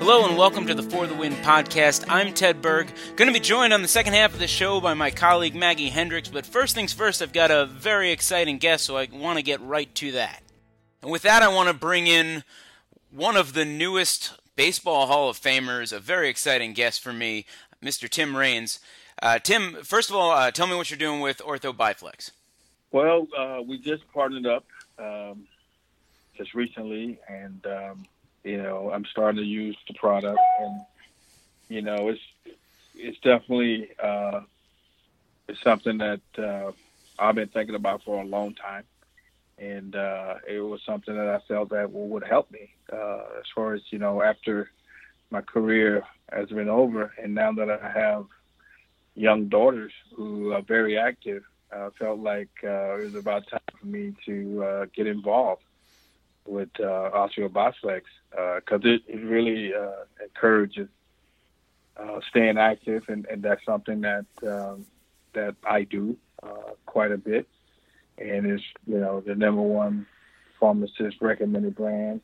Hello and welcome to the For the Win podcast. I'm Ted Berg. Going to be joined on the second half of the show by my colleague Maggie Hendricks, but first things first, I've got a very exciting guest, so I want to get right to that. And with that, I want to bring in one of the newest Baseball Hall of Famers, a very exciting guest for me, Mr. Tim Raines. Uh, Tim, first of all, uh, tell me what you're doing with Osteo Bi-Flex. Well, uh, we just partnered up um, just recently, and um, you know, I'm starting to use the product, and you know, it's it's definitely uh, it's something that uh, I've been thinking about for a long time, and uh, it was something that I felt that would help me uh, as far as you know after my career has been over, and now that I have young daughters who are very active, I felt like uh, it was about time for me to uh, get involved with uh, Osteo Bi-Flex because uh, it, it really uh, encourages uh, staying active, and, and that's something that um, that I do quite a bit, and is you know the number one pharmacist recommended brand.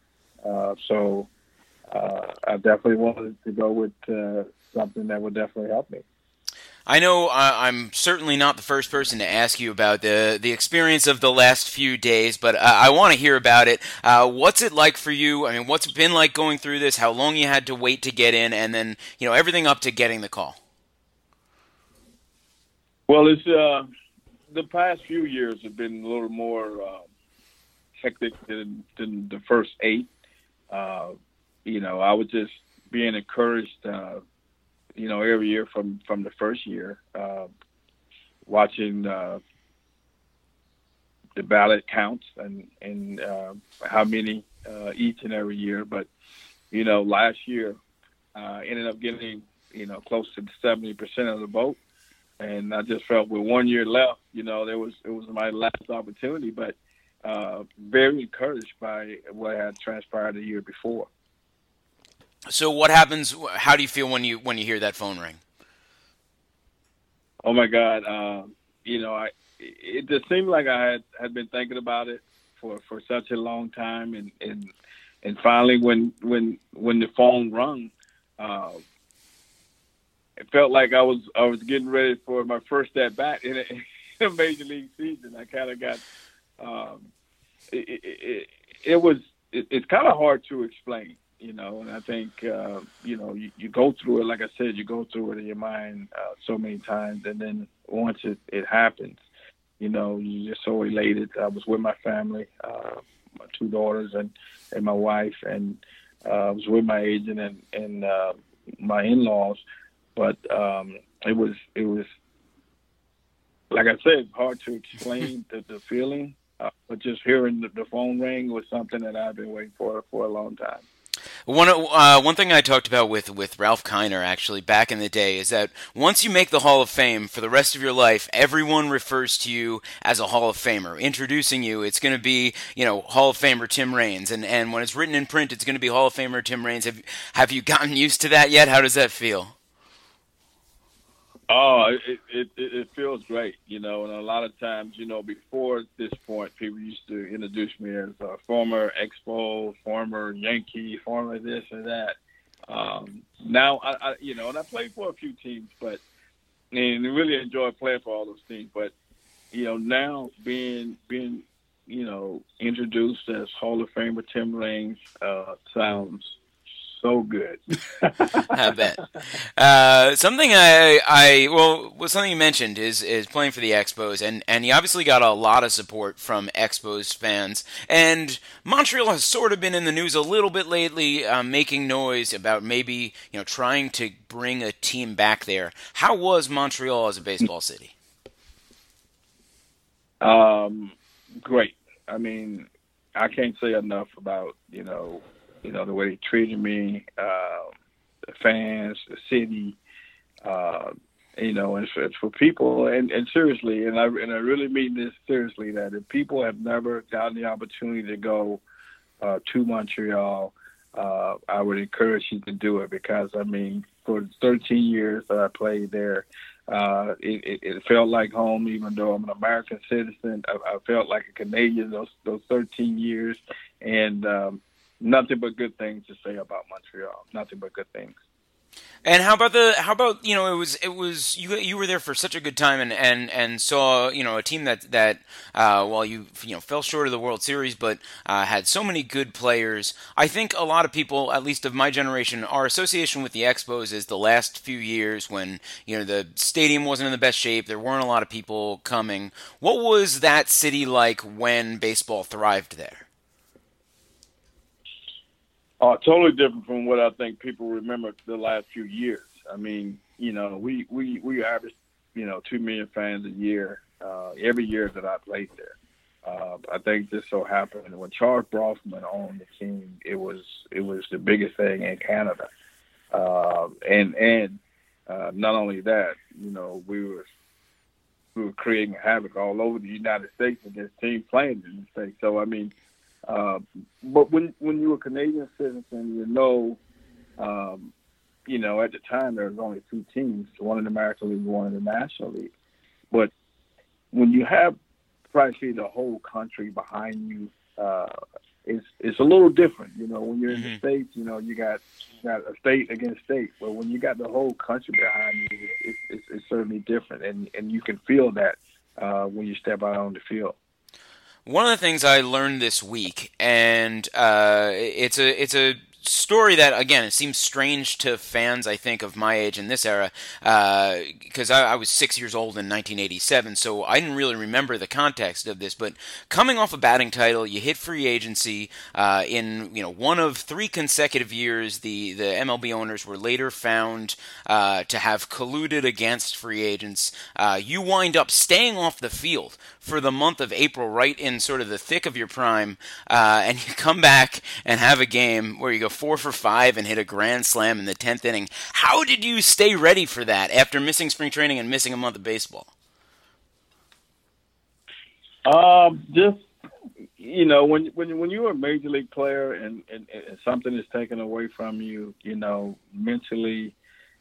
So I definitely wanted to go with something that would definitely help me. I know uh, I'm certainly not the first person to ask you about the the experience of the last few days, but uh, I want to hear about it. Uh, what's it like for you? I mean, what's it been like going through this? How long you had to wait to get in, and then you know everything up to getting the call. Well, it's uh, the past few years have been a little more uh, hectic than, than the first eight. Uh, you know, I was just being encouraged you know, every year from from the first year, uh, watching uh, the ballot counts and and uh, how many uh, each and every year. But you know, last year uh, ended up getting you know close to seventy percent of the vote, and I just felt with one year left, you know, there was it was my last opportunity, but uh, very encouraged by what had transpired the year before. So what happens? How do you feel when you when you hear that phone ring? Oh my God! Um, you know, I it just seemed like I had, had been thinking about it for, for such a long time, and and and finally when when when the phone rung, uh, it felt like I was I was getting ready for my first at bat in a, in a major league season. I kind of got um, it, it, it, it was it, it's kind of hard to explain you know, and I think, uh, you know, you, you go through it, like I said, you go through it in your mind uh, so many times. And then once it, it happens, you know, you're just so elated. I was with my family, uh, my two daughters and, and my wife, and uh, I was with my agent and, and uh, my in-laws. But um, it was, it was, like I said, hard to explain the, the feeling. Uh, but just hearing the, the phone ring was something that I've been waiting for for a long time. One uh, one thing I talked about with with Ralph Kiner actually back in the day is that once you make the Hall of Fame for the rest of your life, everyone refers to you as a Hall of Famer. Introducing you, it's going to be you know Hall of Famer Tim Raines, and and when it's written in print, it's going to be Hall of Famer Tim Raines. Have have you gotten used to that yet? How does that feel? Oh, it, it it feels great, you know. And a lot of times, you know, before this point, people used to introduce me as a former Expo, former Yankee, former this or that. Um, now, I, I, you know, and I played for a few teams, but and really enjoy playing for all those teams. But you know, now being being you know introduced as Hall of Famer Tim Raines uh, sounds so good. I bet. Uh, something I, I well, well, something you mentioned is is playing for the Expos, and and you obviously got a lot of support from Expos fans. And Montreal has sort of been in the news a little bit lately, uh, making noise about maybe you know trying to bring a team back there. How was Montreal as a baseball city? Um, great. I mean, I can't say enough about you know you know, the way they treated me, uh, the fans, the city, uh, you know, and it's, for people, and, and seriously, and I and I really mean this seriously, that if people have never gotten the opportunity to go uh, to Montreal, uh, I would encourage you to do it because I mean, for 13 years that I played there, uh, it, it, it felt like home, even though I'm an American citizen. I, I felt like a Canadian those those 13 years, and um, nothing but good things to say about Montreal. Nothing but good things. And how about the how about you know it was it was you you were there for such a good time and and and saw you know a team that that uh, while you you know fell short of the World Series but uh, had so many good players. I think a lot of people, at least of my generation, our association with the Expos is the last few years when you know the stadium wasn't in the best shape. There weren't a lot of people coming. What was that city like when baseball thrived there? Uh, totally different from what I think people remember the last few years. I mean, you know, we we we averaged, you know, two million fans a year uh, every year that I played there. Uh, I think this so happened when Charles Bronfman owned the team, it was it was the biggest thing in Canada, uh, and and uh, not only that, you know, we were we were creating havoc all over the United States against teams playing in the states. So I mean, uh, but when when you're a Canadian citizen, you know, um, you know, at the time there was only two teams, one in the American League, one in the National League. But when you have practically the whole country behind you, uh, it's it's a little different. You know, when you're in mm-hmm. the states, you know, you got you got a state against state, but when you got the whole country behind you, it's it's, it's certainly different, and and you can feel that uh, when you step out on the field. One of the things I learned this week, and uh, it's a it's a story that again it seems strange to fans I think of my age in this era because uh, I, I, was six years old in 1987 so I didn't really remember the context of this but coming off a batting title you hit free agency uh, in you know one of three consecutive years the the MLB owners were later found uh, to have colluded against free agents. Uh, you wind up staying off the field for the month of April right in sort of the thick of your prime uh, and you come back and have a game where you go four for five and hit a grand slam in the 10th inning. How did you stay ready for that after missing spring training and missing a month of baseball? Um, just you know, when when when you're a major league player and, and, and something is taken away from you, you know, mentally,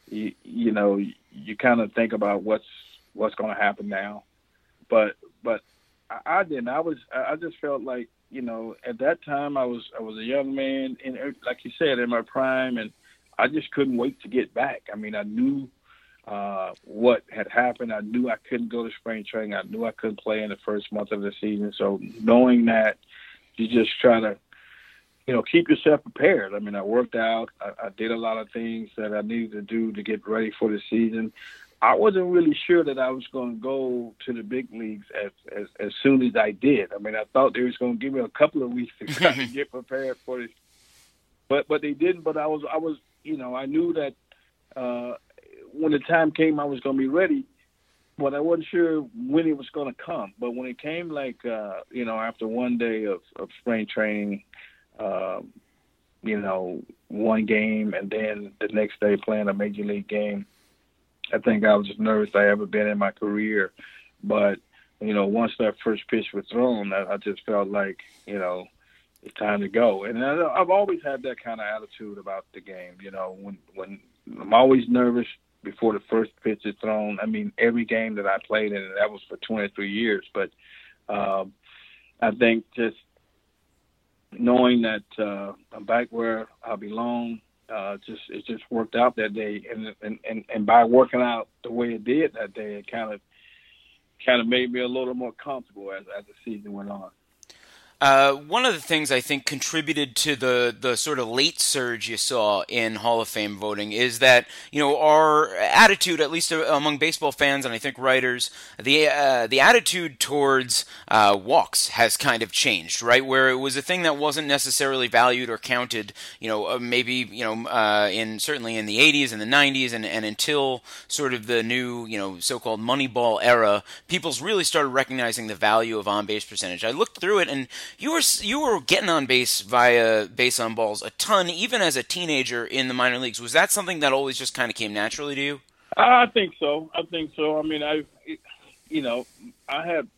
you, you know, you kind of think about what's what's going to happen now. But but I, I didn't. I was I just felt like you know, at that time I was I was a young man, and like you said, in my prime, and I just couldn't wait to get back. I mean, I knew uh, what had happened. I knew I couldn't go to spring training. I knew I couldn't play in the first month of the season. So knowing that, you just try to, you know, keep yourself prepared. I mean, I worked out. I, I did a lot of things that I needed to do to get ready for the season. I wasn't really sure that I was going to go to the big leagues as, as as soon as I did. I mean, I thought they was going to give me a couple of weeks to try to get prepared for this, but but they didn't. But I was I was you know I knew that uh, when the time came I was going to be ready, but I wasn't sure when it was going to come. But when it came, like uh, you know, after one day of, of spring training, uh, you know, one game, and then the next day playing a major league game I think I was as nervous I ever been in my career. But you know, once that first pitch was thrown, I, I just felt like you know it's time to go. And I, I've always had that kind of attitude about the game. You know, when when I'm always nervous before the first pitch is thrown. I mean, every game that I played in, that was for 23 years. But um, I think just knowing that uh, I'm back where I belong, uh, just it just worked out that day, and and and, and by working out the way it did that day, it kind of kind of made me a little more comfortable as as the season went on. Uh, one of the things I think contributed to the, the sort of late surge you saw in Hall of Fame voting is that you know our attitude, at least among baseball fans and I think writers, the uh, the attitude towards uh, walks has kind of changed, right? Where it was a thing that wasn't necessarily valued or counted, you know, uh, maybe you know uh, in certainly in the 80s and the 90s and, and until sort of the new you know so-called Moneyball era, people's really started recognizing the value of on base percentage. I looked through it and you were you were getting on base via base on balls a ton, even as a teenager in the minor leagues. Was that something that always just kind of came naturally to you? I think so. I think so. I mean, I, you know, I had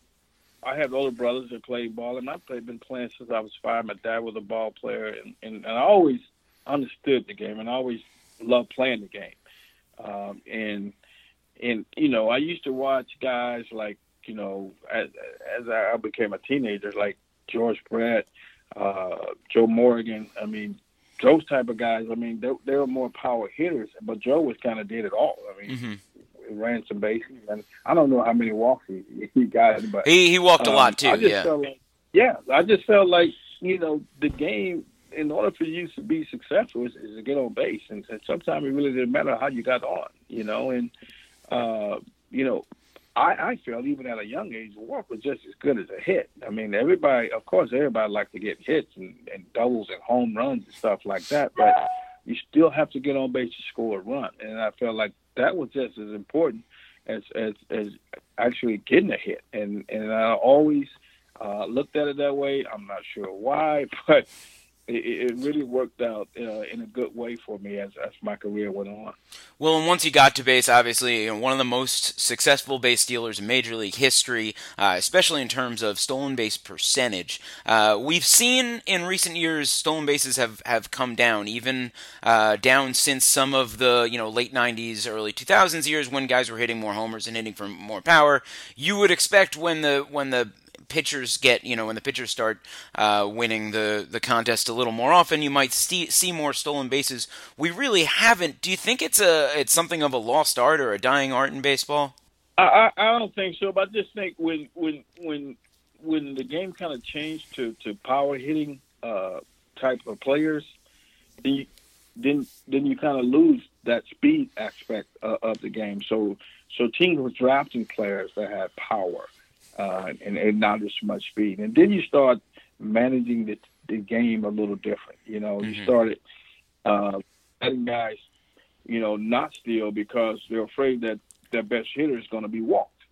I have older brothers that played ball, and I've played, been playing since I was five. My dad was a ball player, and, and, and I always understood the game, and I always loved playing the game. Um, and and you know, I used to watch guys like you know, as, as I became a teenager, like George Brett, uh, Joe Morgan. I mean, those type of guys. I mean, they, they were more power hitters, but Joe was kind of did it all. I mean, mm-hmm. ran some bases, and I don't know how many walks he, he got, but he he walked um, a lot too. yeah, like, yeah. I just felt like you know the game. In order for you to be successful, is, is to get on base, and, and sometimes it really didn't matter how you got on. You know, and uh, you know, I, I felt even at a young age, walk was just as good as a hit. I mean, everybody, of course, everybody like to get hits and, and doubles and home runs and stuff like that, but you still have to get on base to score a run. And I felt like that was just as important as as, as actually getting a hit. And and I always uh, looked at it that way. I'm not sure why, but it, it really worked out uh, in a good way for me as, as my career went on. Well, and once you got to base, obviously, you know, one of the most successful base stealers in Major League history, uh, especially in terms of stolen base percentage. Uh, we've seen in recent years stolen bases have, have come down, even uh, down since some of the you know late '90s, early 2000s years when guys were hitting more homers and hitting for more power. You would expect when the when the pitchers get, you know, when the pitchers start uh, winning the, the contest a little more often, you might see, see more stolen bases. We really haven't. Do you think it's a it's something of a lost art or a dying art in baseball? I, I don't think so, but I just think when when when when the game kind of changed to to power hitting uh, type of players, then you, then then you kind of lose that speed aspect uh, of the game. So so teams were drafting players that had power uh, and, and not as much speed. And then you start managing the, the game a little different. You know, mm-hmm. you started uh, letting guys, you know, not steal because they're afraid that their best hitter is going to be walked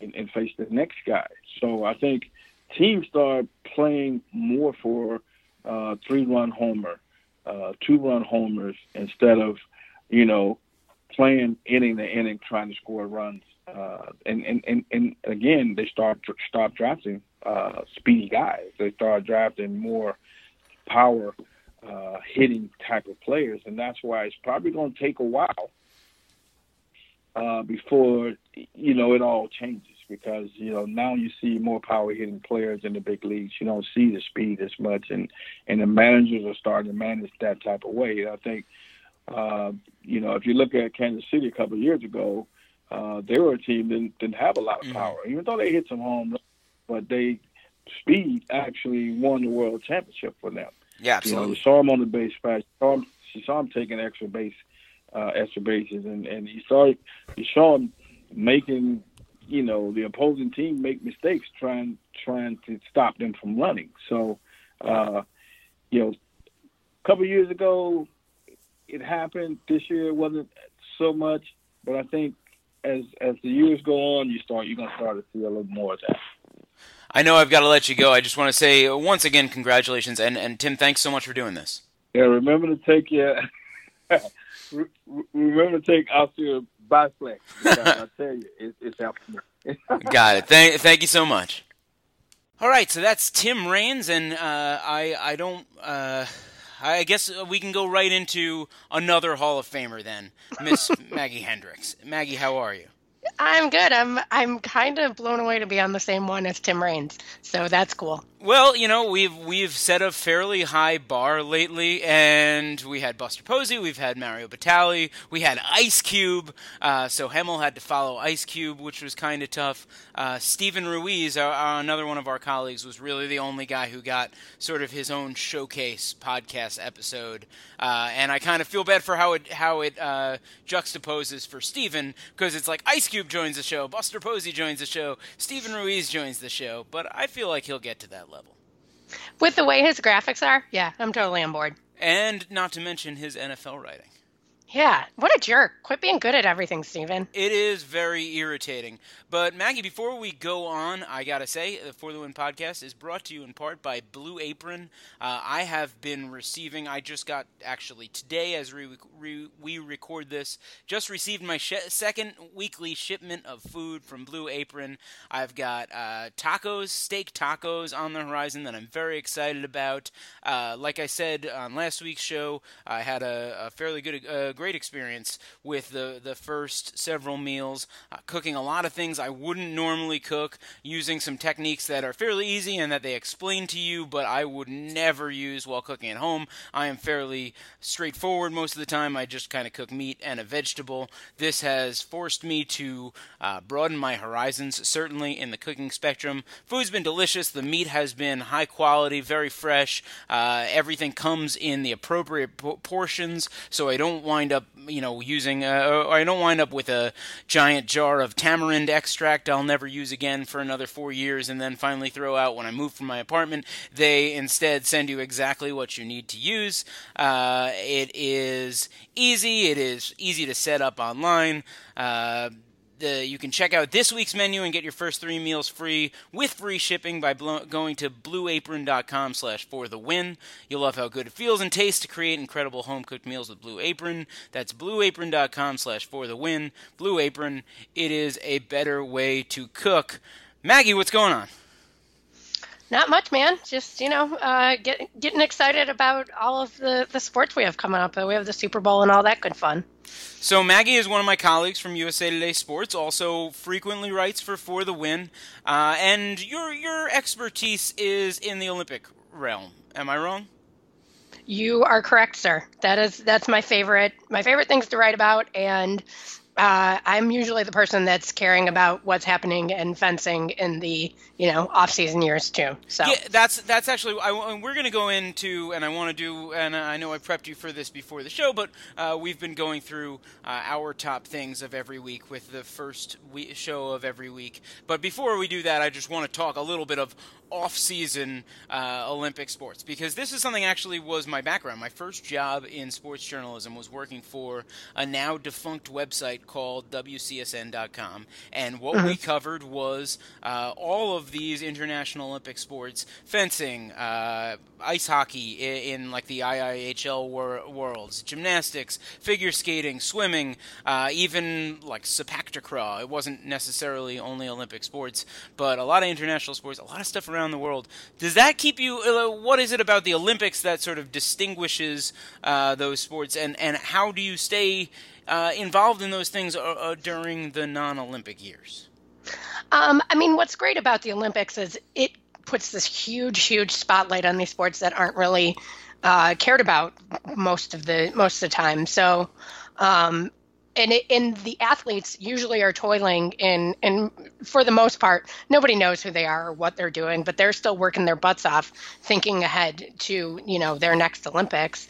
and, and face the next guy. So I think teams start playing more for uh, three-run homer, uh, two-run homers instead of, you know, playing inning to inning trying to score runs uh, and, and, and, and again, they start stop drafting uh, speedy guys. They start drafting more power uh, hitting type of players, and that's why it's probably going to take a while uh, before you know it all changes. Because you know now you see more power hitting players in the big leagues. You don't see the speed as much, and and the managers are starting to manage that type of way. I think uh, you know if you look at Kansas City a couple of years ago uh, they were a team that didn't, didn't have a lot of mm-hmm. power, even though they hit some home runs, but they speed actually won the world championship for them. Yeah, absolutely. You, know, you saw him on the base pass. You saw him, you saw him taking extra base, uh, extra bases, and and you saw you saw him making you know the opposing team make mistakes trying trying to stop them from running. So, uh, you know, a couple years ago it happened. This year it wasn't so much, but I think as as the years go on, you start you're gonna start to see a little more of that. I know I've got to let you go. I just want to say once again, congratulations, and and Tim, thanks so much for doing this. Yeah, remember to take your remember to take Osteo Bi-Flex. I tell you, it, it's helpful. got it. Thank thank you so much. All right, so that's Tim Raines, and uh, I I don't. Uh, I guess uh, we can go right into another Hall of Famer then, Miss Maggie Hendricks. Maggie, how are you? I'm good. I'm I'm kind of blown away to be on the same one as Tim Raines, so that's cool. Well, you know, we've we've set a fairly high bar lately, and we had Buster Posey, we've had Mario Batali, we had Ice Cube. Uh, so Hemal had to follow Ice Cube, which was kind of tough. Uh, Steven Ruiz, our, our, another one of our colleagues, was really the only guy who got sort of his own showcase podcast episode, uh, and I kind of feel bad for how it how it uh, juxtaposes for Steven because it's like Ice Cube joins the show, Buster Posey joins the show, Steven Ruiz joins the show, but I feel like he'll get to that. With the way his graphics are, yeah, I'm totally on board. And not to mention his NFL writing. Yeah, what a jerk. Quit being good at everything, Steven. It is very irritating. But Maggie, before we go on, I gotta say, the For the Win podcast is brought to you in part by Blue Apron. Uh, I have been receiving, I just got, actually today as we, re, we record this, just received my sh- second weekly shipment of food from Blue Apron. I've got uh, tacos, steak tacos on the horizon that I'm very excited about. Uh, like I said on last week's show, I had a, a fairly good uh, great experience with the the first several meals, uh, cooking a lot of things I wouldn't normally cook, using some techniques that are fairly easy and that they explain to you, but I would never use while cooking at home. I am fairly straightforward most of the time. I just kind of cook meat and a vegetable. This has forced me to uh, broaden my horizons, certainly in the cooking spectrum. Food's been delicious. The meat has been high quality, very fresh. Uh, everything comes in the appropriate portions, so I don't wind up, you know, using, uh, I don't wind up with a giant jar of tamarind extract I'll never use again for another four years and then finally throw out when I move from my apartment. They instead send you exactly what you need to use. Uh, it is easy. It is easy to set up online. Uh, the, you can check out this week's menu and get your first three meals free with free shipping by blo- going to blueapron.com slash for the win. You'll love how good it feels and tastes to create incredible home-cooked meals with Blue Apron. That's blueapron.com slash for the win. Blue Apron, it is a better way to cook. Maggie, what's going on? Not much, man. Just you know, uh, get, getting excited about all of the the sports we have coming up. We have the Super Bowl and all that good fun. So Maggie is one of my colleagues from USA Today Sports. Also, frequently writes for For the Win, uh, and your your expertise is in the Olympic realm. Am I wrong? You are correct, sir. That is that's my favorite my favorite things to write about, and uh, I'm usually the person that's caring about what's happening in fencing in the you know off season years too. So yeah, that's that's actually I, we're going to go into, and I want to do, and I know I prepped you for this before the show, but uh, we've been going through uh, our top things of every week with the first show of every week. But before we do that, I just want to talk a little bit of off-season uh, Olympic sports because this is something actually was my background. My first job in sports journalism was working for a now defunct website called WCSN.com, and what mm-hmm. we covered was uh, all of these international Olympic sports: fencing, uh, ice hockey in, in, like the IIHF wor- worlds, gymnastics, figure skating, swimming, uh, even like sepaktakraw. It wasn't necessarily only Olympic sports, but a lot of international sports, a lot of stuff around the world. Does that keep you? Uh, what is it about the Olympics that sort of distinguishes uh, those sports, and and how do you stay uh, involved in those things uh, during the non-Olympic years? Um, I mean, what's great about the Olympics is it puts this huge, huge spotlight on these sports that aren't really uh, cared about most of the most of the time. So, um, and it, and the athletes usually are toiling in and for the most part nobody knows who they are or what they're doing but they're still working their butts off thinking ahead to you know their next olympics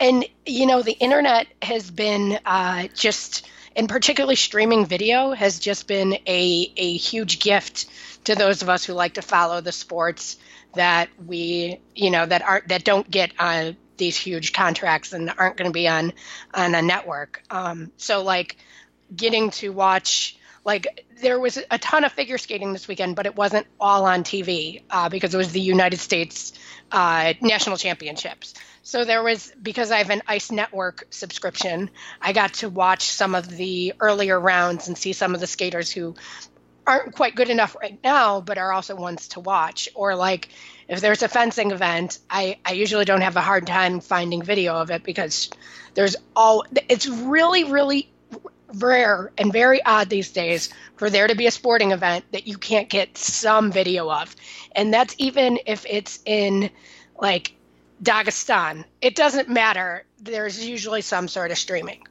and you know the internet has been uh, just and particularly streaming video has just been a, a huge gift to those of us who like to follow the sports that we you know that aren't that don't get uh, these huge contracts and aren't going to be on on a network. Um, so like getting to watch like there was a ton of figure skating this weekend but it wasn't all on tv uh, because it was the united states uh, national championships. So there was because I have an Ice Network subscription, I got to watch some of the earlier rounds and see some of the skaters who aren't quite good enough right now, but are also ones to watch. Or like if there's a fencing event, I, I usually don't have a hard time finding video of it because there's all it's really, really rare and very odd these days for there to be a sporting event that you can't get some video of. And that's even if it's in like Dagestan. It doesn't matter. There's usually some sort of streaming.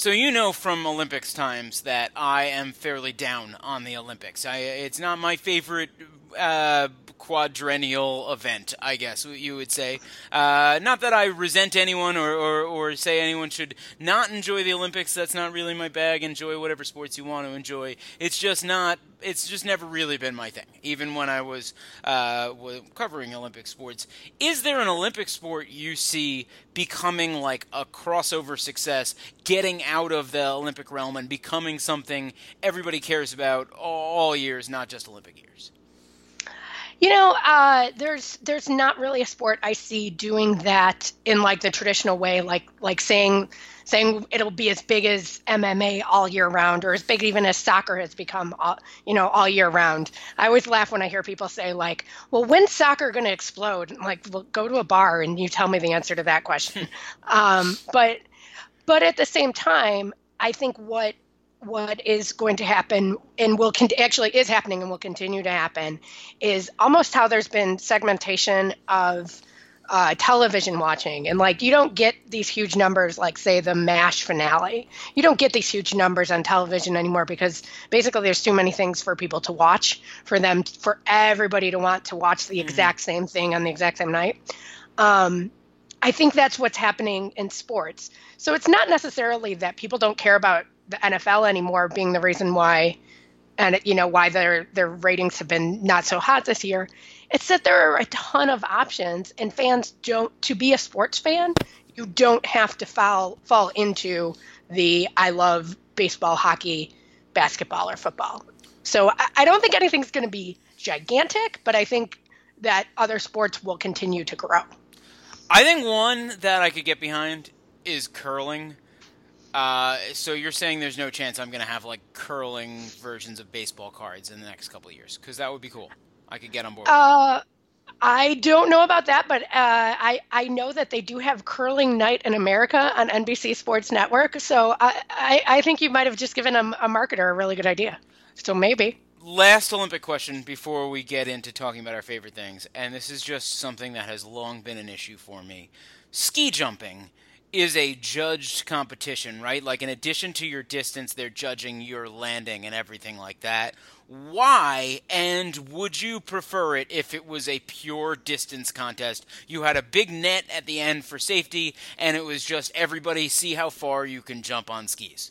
So you know from Olympics times that I am fairly down on the Olympics. I, it's not my favorite uh, quadrennial event, I guess you would say. Uh, not that I resent anyone or, or, or, say anyone should not enjoy the Olympics. That's not really my bag. Enjoy whatever sports you want to enjoy. It's just not. It's just never really been my thing. Even when I was uh, covering Olympic sports, is there an Olympic sport you see becoming like a crossover success, getting out of the Olympic realm and becoming something everybody cares about all years, not just Olympic years? You know, uh, there's there's not really a sport I see doing that in like the traditional way, like like saying saying it'll be as big as MMA all year round, or as big even as soccer has become, all, you know, all year round. I always laugh when I hear people say like, "Well, when's soccer going to explode?" I'm like, well, go to a bar and you tell me the answer to that question. um, but but at the same time, I think what what is going to happen and will con- actually is happening and will continue to happen is almost how there's been segmentation of uh, television watching and like you don't get these huge numbers like say the M*A*S*H finale you don't get these huge numbers on television anymore because basically there's too many things for people to watch for them for everybody to want to watch the mm-hmm. exact same thing on the exact same night um, i think that's what's happening in sports so it's not necessarily that people don't care about the NFL anymore being the reason why, and you know why their their ratings have been not so hot this year. It's that there are a ton of options, and fans don't. To be a sports fan, you don't have to fall fall into the I love baseball, hockey, basketball, or football. So I, I don't think anything's going to be gigantic, but I think that other sports will continue to grow. I think one that I could get behind is curling uh, so you're saying there's no chance I'm going to have like curling versions of baseball cards in the next couple years? Because that would be cool. I could get on board. Uh, I don't know about that, but uh, I I know that they do have curling night in America on NBC Sports Network. So I I, I think you might have just given a, a marketer a really good idea. So maybe. Last Olympic question before we get into talking about our favorite things, and this is just something that has long been an issue for me. Ski jumping is a judged competition, right? Like in addition to your distance, they're judging your landing and everything like that. Why and would you prefer it if it was a pure distance contest? You had a big net at the end for safety and it was just everybody see how far you can jump on skis.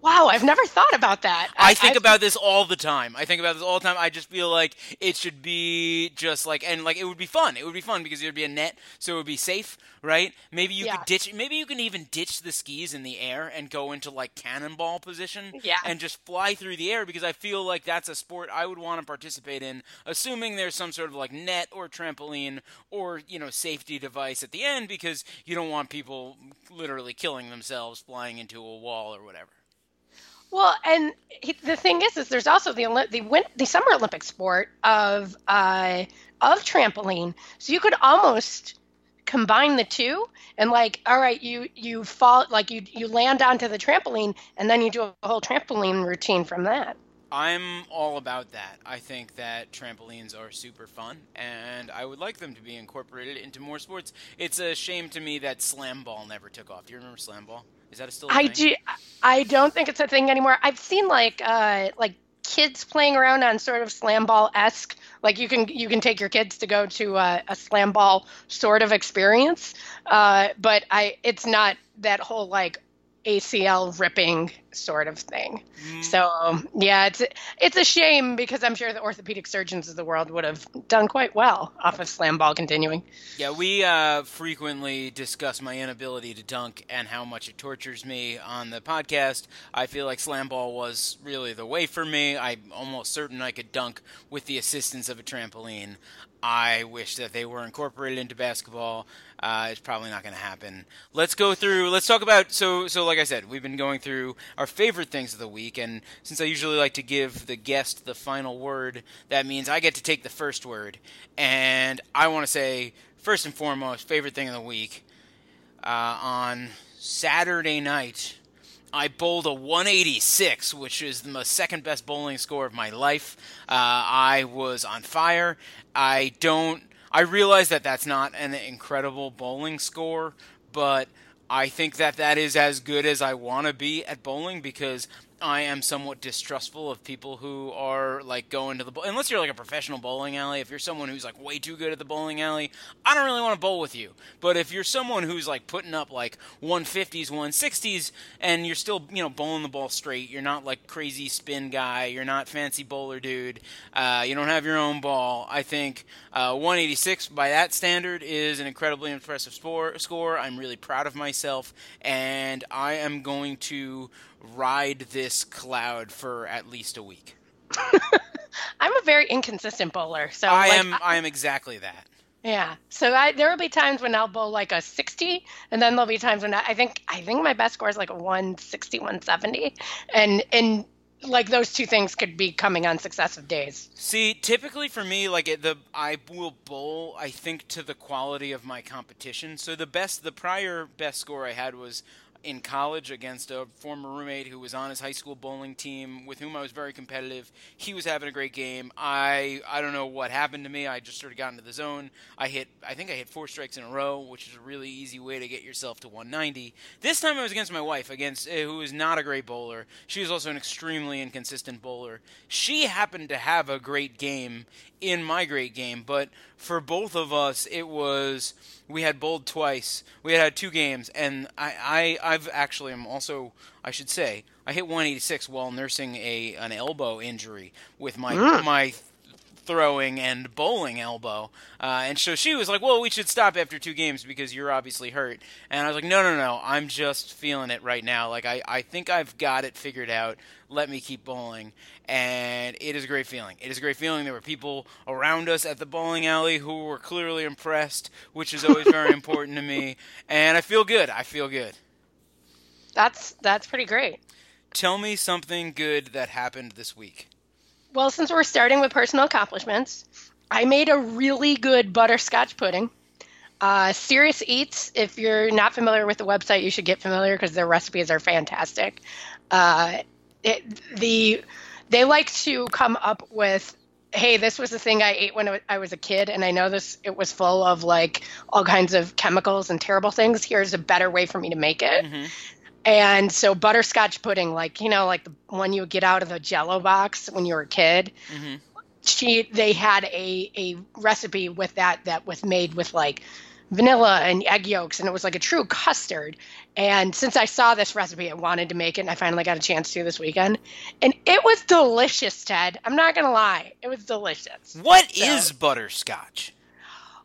Wow, I've never thought about that. I, I think I've... about this all the time. I think about this all the time. I just feel like it should be just like and like it would be fun. It would be fun because it would be a net, so it would be safe, right? Maybe you yeah. could ditch. Maybe you can even ditch the skis in the air and go into like cannonball position, yeah. and just fly through the air because I feel like that's a sport I would want to participate in, assuming there's some sort of like net or trampoline or you know safety device at the end because you don't want people literally killing themselves flying into a wall or whatever. Well, and he, the thing is, is there's also the the the Summer Olympic sport of uh, of trampoline. So you could almost combine the two and like, all right, you you fall like you you land onto the trampoline and then you do a whole trampoline routine from that. I'm all about that. I think that trampolines are super fun, and I would like them to be incorporated into more sports. It's a shame to me that slam ball never took off. Do you remember slam ball? Is that still? I thing? do. I don't think it's a thing anymore. I've seen like uh, like kids playing around on sort of slam ball esque. Like you can you can take your kids to go to a, a slam ball sort of experience, uh, but I it's not that whole like ACL ripping sort of thing. Mm. So yeah, it's it's a shame because I'm sure the orthopedic surgeons of the world would have done quite well off of slam ball continuing. Yeah, we uh, frequently discuss my inability to dunk and how much it tortures me on the podcast. I feel like slam ball was really the way for me. I'm almost certain I could dunk with the assistance of a trampoline. I wish that they were incorporated into basketball. Uh, it's probably not going to happen. Let's go through. Let's talk about. So, so like I said, we've been going through our favorite things of the week, and since I usually like to give the guest the final word, that means I get to take the first word. And I want to say, first and foremost, favorite thing of the week. Uh, on Saturday night, I bowled a 186, which is the second best bowling score of my life. Uh, I was on fire. I don't. I realize that that's not an incredible bowling score, but I think that that is as good as I want to be at bowling because I am somewhat distrustful of people who are like going to the unless you're like a professional bowling alley. If you're someone who's like way too good at the bowling alley, I don't really want to bowl with you. But if you're someone who's like putting up like 150s, 160s, and you're still you know bowling the ball straight, you're not like crazy spin guy, you're not fancy bowler dude, uh, you don't have your own ball. I think uh, 186 by that standard is an incredibly impressive score. I'm really proud of myself, and I am going to ride this cloud for at least a week. I'm a very inconsistent bowler, so I like, am. I, I am exactly that. Yeah. So I, there will be times when I'll bowl like a 60, and then there'll be times when I, I think I think my best score is like a 160, 170, and and like those two things could be coming on successive days. See, typically for me, like the I will bowl, I think to the quality of my competition. So the best, the prior best score I had was in college against a former roommate who was on his high school bowling team with whom I was very competitive. He was having a great game. I I don't know what happened to me. I just sort of got into the zone. I hit I think I hit four strikes in a row, which is a really easy way to get yourself to 190. This time I was against my wife, against uh, who is not a great bowler. She is also an extremely inconsistent bowler. She happened to have a great game in my great game, but for both of us it was we had bowled twice. We had had two games, and I, I I've actually am also I should say I hit 186 while nursing a an elbow injury with my Mm. my throwing and bowling elbow. Uh, and so she was like, "Well, we should stop after two games because you're obviously hurt." And I was like, "No, no, no. I'm just feeling it right now. Like I, I think I've got it figured out. Let me keep bowling." And it is a great feeling. It is a great feeling. There were people around us at the bowling alley who were clearly impressed, which is always very important to me. And I feel good. I feel good. That's that's pretty great. Tell me something good that happened this week. Well, since we're starting with personal accomplishments, I made a really good butterscotch pudding. Uh, Serious Eats, if you're not familiar with the website, you should get familiar because their recipes are fantastic. Uh, it, the they like to come up with, hey, this was the thing I ate when I was a kid, and I know this it was full of like all kinds of chemicals and terrible things. Here's a better way for me to make it. Mhm. And so butterscotch pudding, like you know, like the one you would get out of the Jello box when you were a kid. hmm She they had a a recipe with that that was made with like vanilla and egg yolks, and it was like a true custard. And since I saw this recipe, I wanted to make it, and I finally got a chance to this weekend, and it was delicious, Ted. I'm not gonna lie, it was delicious. What So- is butterscotch?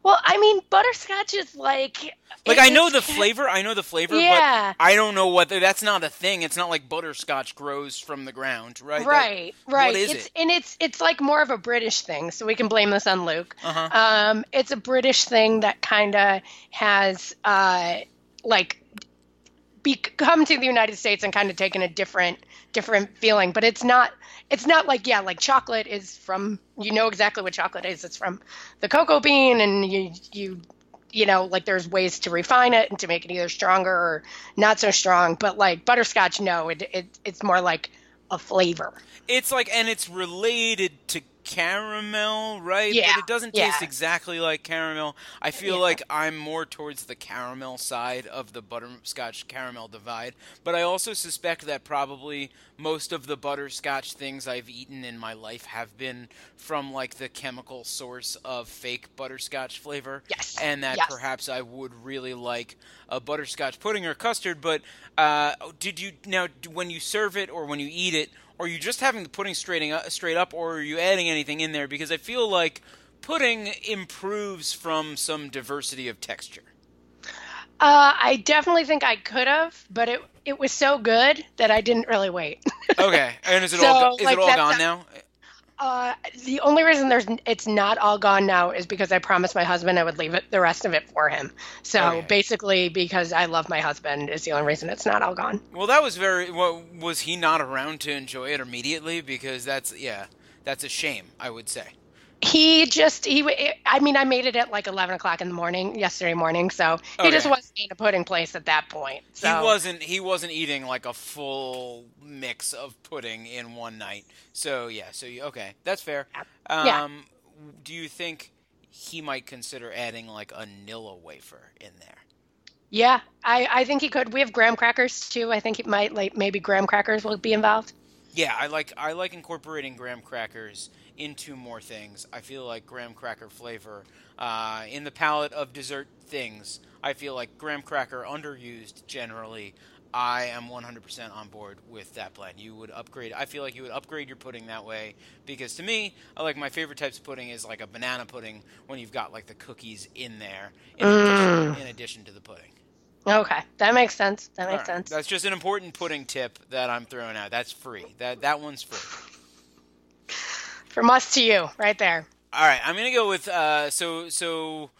Well, I mean, butterscotch is like Like I know the flavor, I know the flavor, Yeah. but I don't know what that's not a thing. It's not like butterscotch grows from the ground, right? That- Right, right. is it's it? and it's it's like more of a British thing, so we can blame this on Luke. uh-huh. Um, it's a British thing that kind of has uh, like be- come to the United States and kind of taken a different different feeling, but it's not it's not like yeah, like chocolate is from you know exactly what chocolate is. It's from the cocoa bean, and you you you know like there's ways to refine it and to make it either stronger or not so strong. But like butterscotch, no, it, it it's more like a flavor. It's like and it's related to caramel, right? Yeah, But it doesn't yeah. taste exactly like caramel. I feel Yeah. like I'm more towards the caramel side of the butterscotch caramel divide, but I also suspect that probably most of the butterscotch things I've eaten in my life have been from like the chemical source of fake butterscotch flavor. Yes, And that yes. perhaps I would really like a butterscotch pudding or custard, but uh, did you now when you serve it or when you eat it, are you just having the pudding straight up, straight up, or are you adding anything in there? Because I feel like pudding improves from some diversity of texture. Uh, I definitely think I could have, but it it was so good that I didn't really wait. Okay, and is it So, all is like, it all gone now? Uh, the only reason there's it's not all gone now is because I promised my husband I would leave it the rest of it for him. So Okay. basically, because I love my husband is the only reason it's not all gone. Well, that was very. Well, was he not around to enjoy it immediately? Because that's yeah, that's a shame. I would say. He just he i mean I made it at like eleven o'clock in the morning yesterday morning, so he just wasn't in a pudding place at that point. So He wasn't. He wasn't eating like a full mix of pudding in one night. So yeah. So you, okay, that's fair. Um, Yeah. Do you think he might consider adding like a Nilla wafer in there? yeah, I I think he could. We have graham crackers too. I think it might like maybe graham crackers will be involved. Yeah, I like I like incorporating graham crackers into more things. I feel like graham cracker flavor uh, in the palette of dessert things. I feel like graham cracker underused generally. I am 100% on board with that plan. You would upgrade. I feel like you would upgrade your pudding that way because to me, I like my favorite types of pudding is like a banana pudding when you've got like the cookies in there in, addition, in addition to the pudding. Okay, that makes sense. That makes right. sense. That's just an important pudding tip that I'm throwing out. That's free. That that one's free. From us to you, right there. All right, I'm gonna go with uh, so so.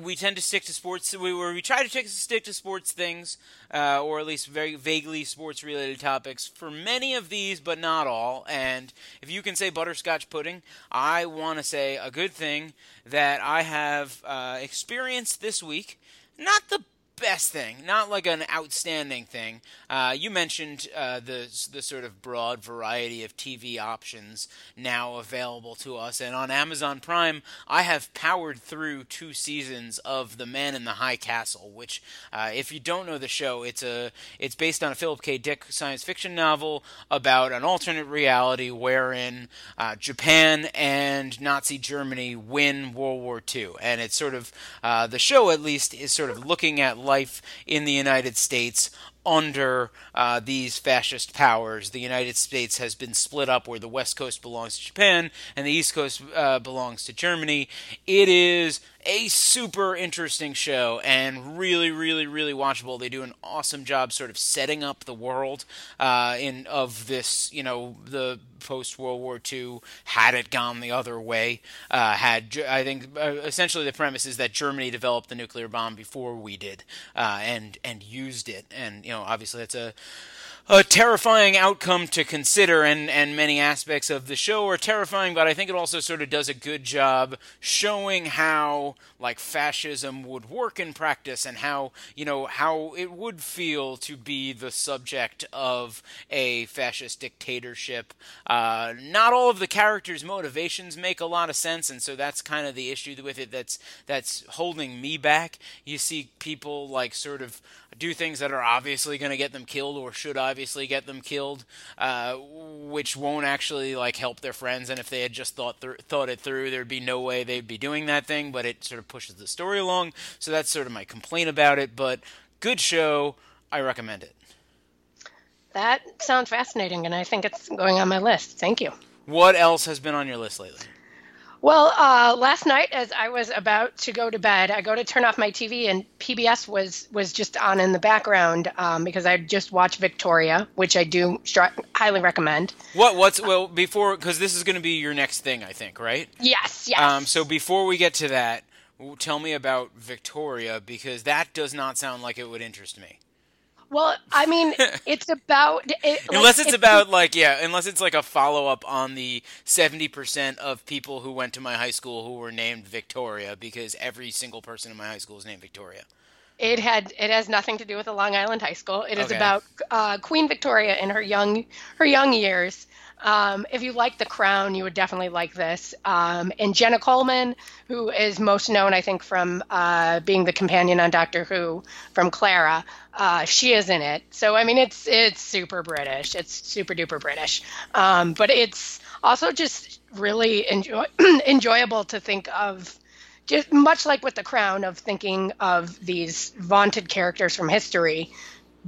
We tend to stick to sports. We we try to take, stick to sports things, uh, or at least very vaguely sports-related topics for many of these, but not all. And if you can say butterscotch pudding, I want to say a good thing that I have uh, experienced this week. Not the best thing, not like an outstanding thing. Uh, you mentioned uh, the the sort of broad variety of TV options now available to us, and on Amazon Prime, I have powered through two seasons of The Man in the High Castle. Which, uh, if you don't know the show, it's a it's based on a Philip K. Dick science fiction novel about an alternate reality wherein uh, Japan and Nazi Germany win World War II, and it's sort of uh, the show at least is sort of looking at life in the United States under uh, these fascist powers. The United States has been split up where the West Coast belongs to Japan and the East Coast uh, belongs to Germany. It is a super interesting show and really, really, really watchable. They do an awesome job sort of setting up the world uh, in of this, you know, the post World War II. Had it gone the other way, uh, had I think uh, essentially the premise is that Germany developed the nuclear bomb before we did, uh, and and used it, and you know, obviously that's a a terrifying outcome to consider, and, and many aspects of the show are terrifying, but I think it also sort of does a good job showing how like fascism would work in practice and how you know how it would feel to be the subject of a fascist dictatorship. Uh, not all of the characters' motivations make a lot of sense, and so that's kind of the issue with it. That's that's holding me back. You see people like sort of do things that are obviously going to get them killed or should obviously get them killed, uh, which won't actually like help their friends. And if they had just thought th- thought it through, there'd be no way they'd be doing that thing. But it sort of pushes the story along. So that's sort of my complaint about it. But good show. I recommend it. That sounds fascinating, and I think it's going on my list. Thank you. What else has been on your list lately? Well, uh, last night as I was about to go to bed, I go to turn off my TV and PBS was was just on in the background um, because I just watched Victoria, which I do stri- highly recommend. What what's well before because this is going to be your next thing, I think, right? Yes, yes. Um, so before we get to that, tell me about Victoria because that does not sound like it would interest me. Well, I mean, it's about it, unless it's, it's about like yeah, unless it's like a follow up on the seventy percent of people who went to my high school who were named Victoria because every single person in my high school is named Victoria. It had it has nothing to do with the Long Island High School. It is okay. about uh, Queen Victoria in her young her young years um, if you like The Crown, you would definitely like this. Um, and Jenna Coleman, who is most known, I think, from uh, being the companion on Doctor Who from Clara, uh, she is in it. So I mean, it's it's super British. It's super duper British. Um, but it's also just really enjoy- enjoyable to think of. Just much like with The Crown, of thinking of these vaunted characters from history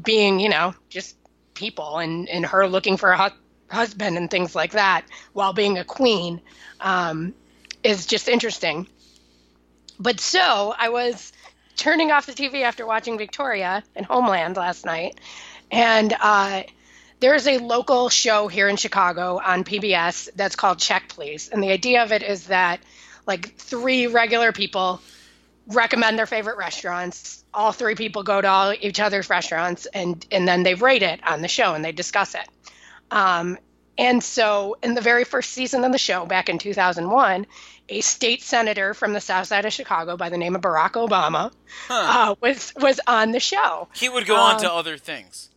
being, you know, just people, and and her looking for a husband and things like that while being a queen um, is just interesting. But so I was turning off the TV after watching Victoria and Homeland last night, and uh, there's a local show here in Chicago on PBS that's called Check Please, and the idea of it is that like three regular people recommend their favorite restaurants. All three people go to all each other's restaurants, and and then they rate it on the show and they discuss it. Um, and so, in the very first season of the show, back in 2001, a state senator from the south side of Chicago by the name of Barack Obama huh. uh, was was on the show. He would go um, on to um, other things.